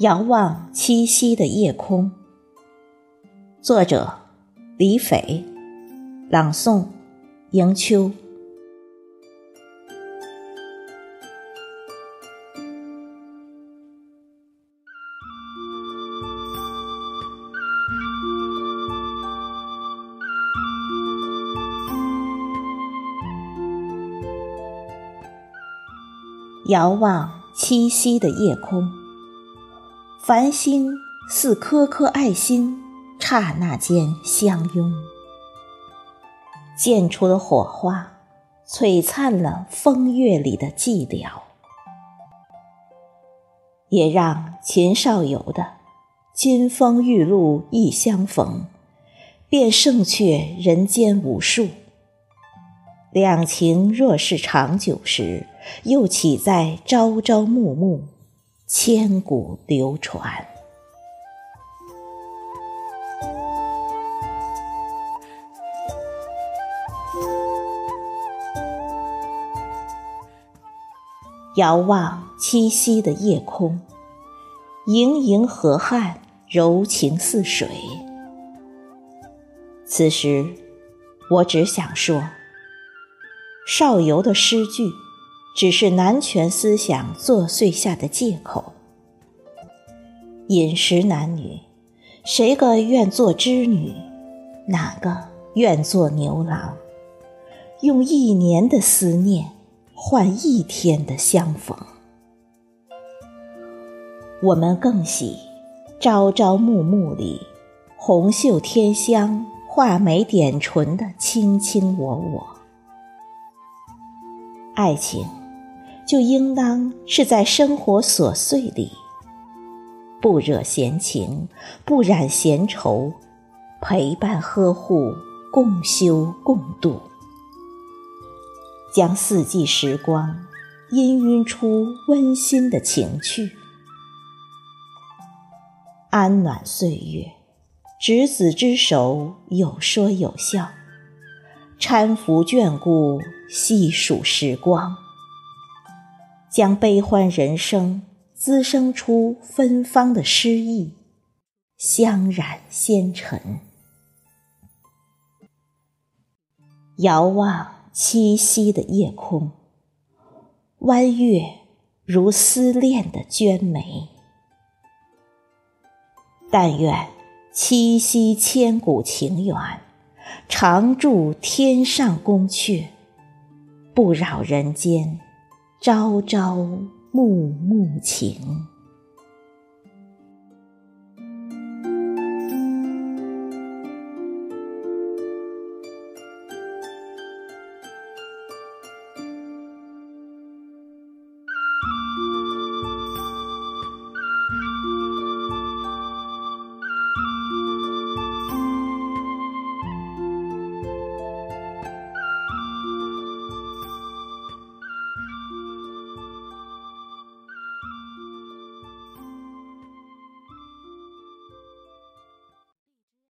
遥望七夕的夜空。作者：李斐，朗诵：迎秋。遥望七夕的夜空，繁星似颗颗爱心，刹那间相拥，溅出了火花，璀璨了风月里的寂寥，也让秦少游的“金风玉露一相逢，便胜却人间无数”。两情若是长久时，又岂在朝朝暮暮，千古流传？遥望七夕的夜空，盈盈河汉，柔情似水。此时，我只想说。少游的诗句，只是男权思想作祟下的借口。饮食男女，谁个愿做织女？哪个愿做牛郎？用一年的思念换一天的相逢。我们更喜朝朝暮暮里，红袖添香、画眉点唇的卿卿我我。爱情，就应当是在生活琐碎里，不惹闲情，不染闲愁，陪伴呵护，共修共度，将四季时光氤氲出温馨的情趣，安暖岁月，执子之手，有说有笑。搀扶眷顾，细数时光，将悲欢人生滋生出芬芳的诗意，香染纤尘。遥望七夕的夜空，弯月如思恋的娟眉。但愿七夕千古情缘。常驻天上宫阙，不扰人间朝朝暮暮情。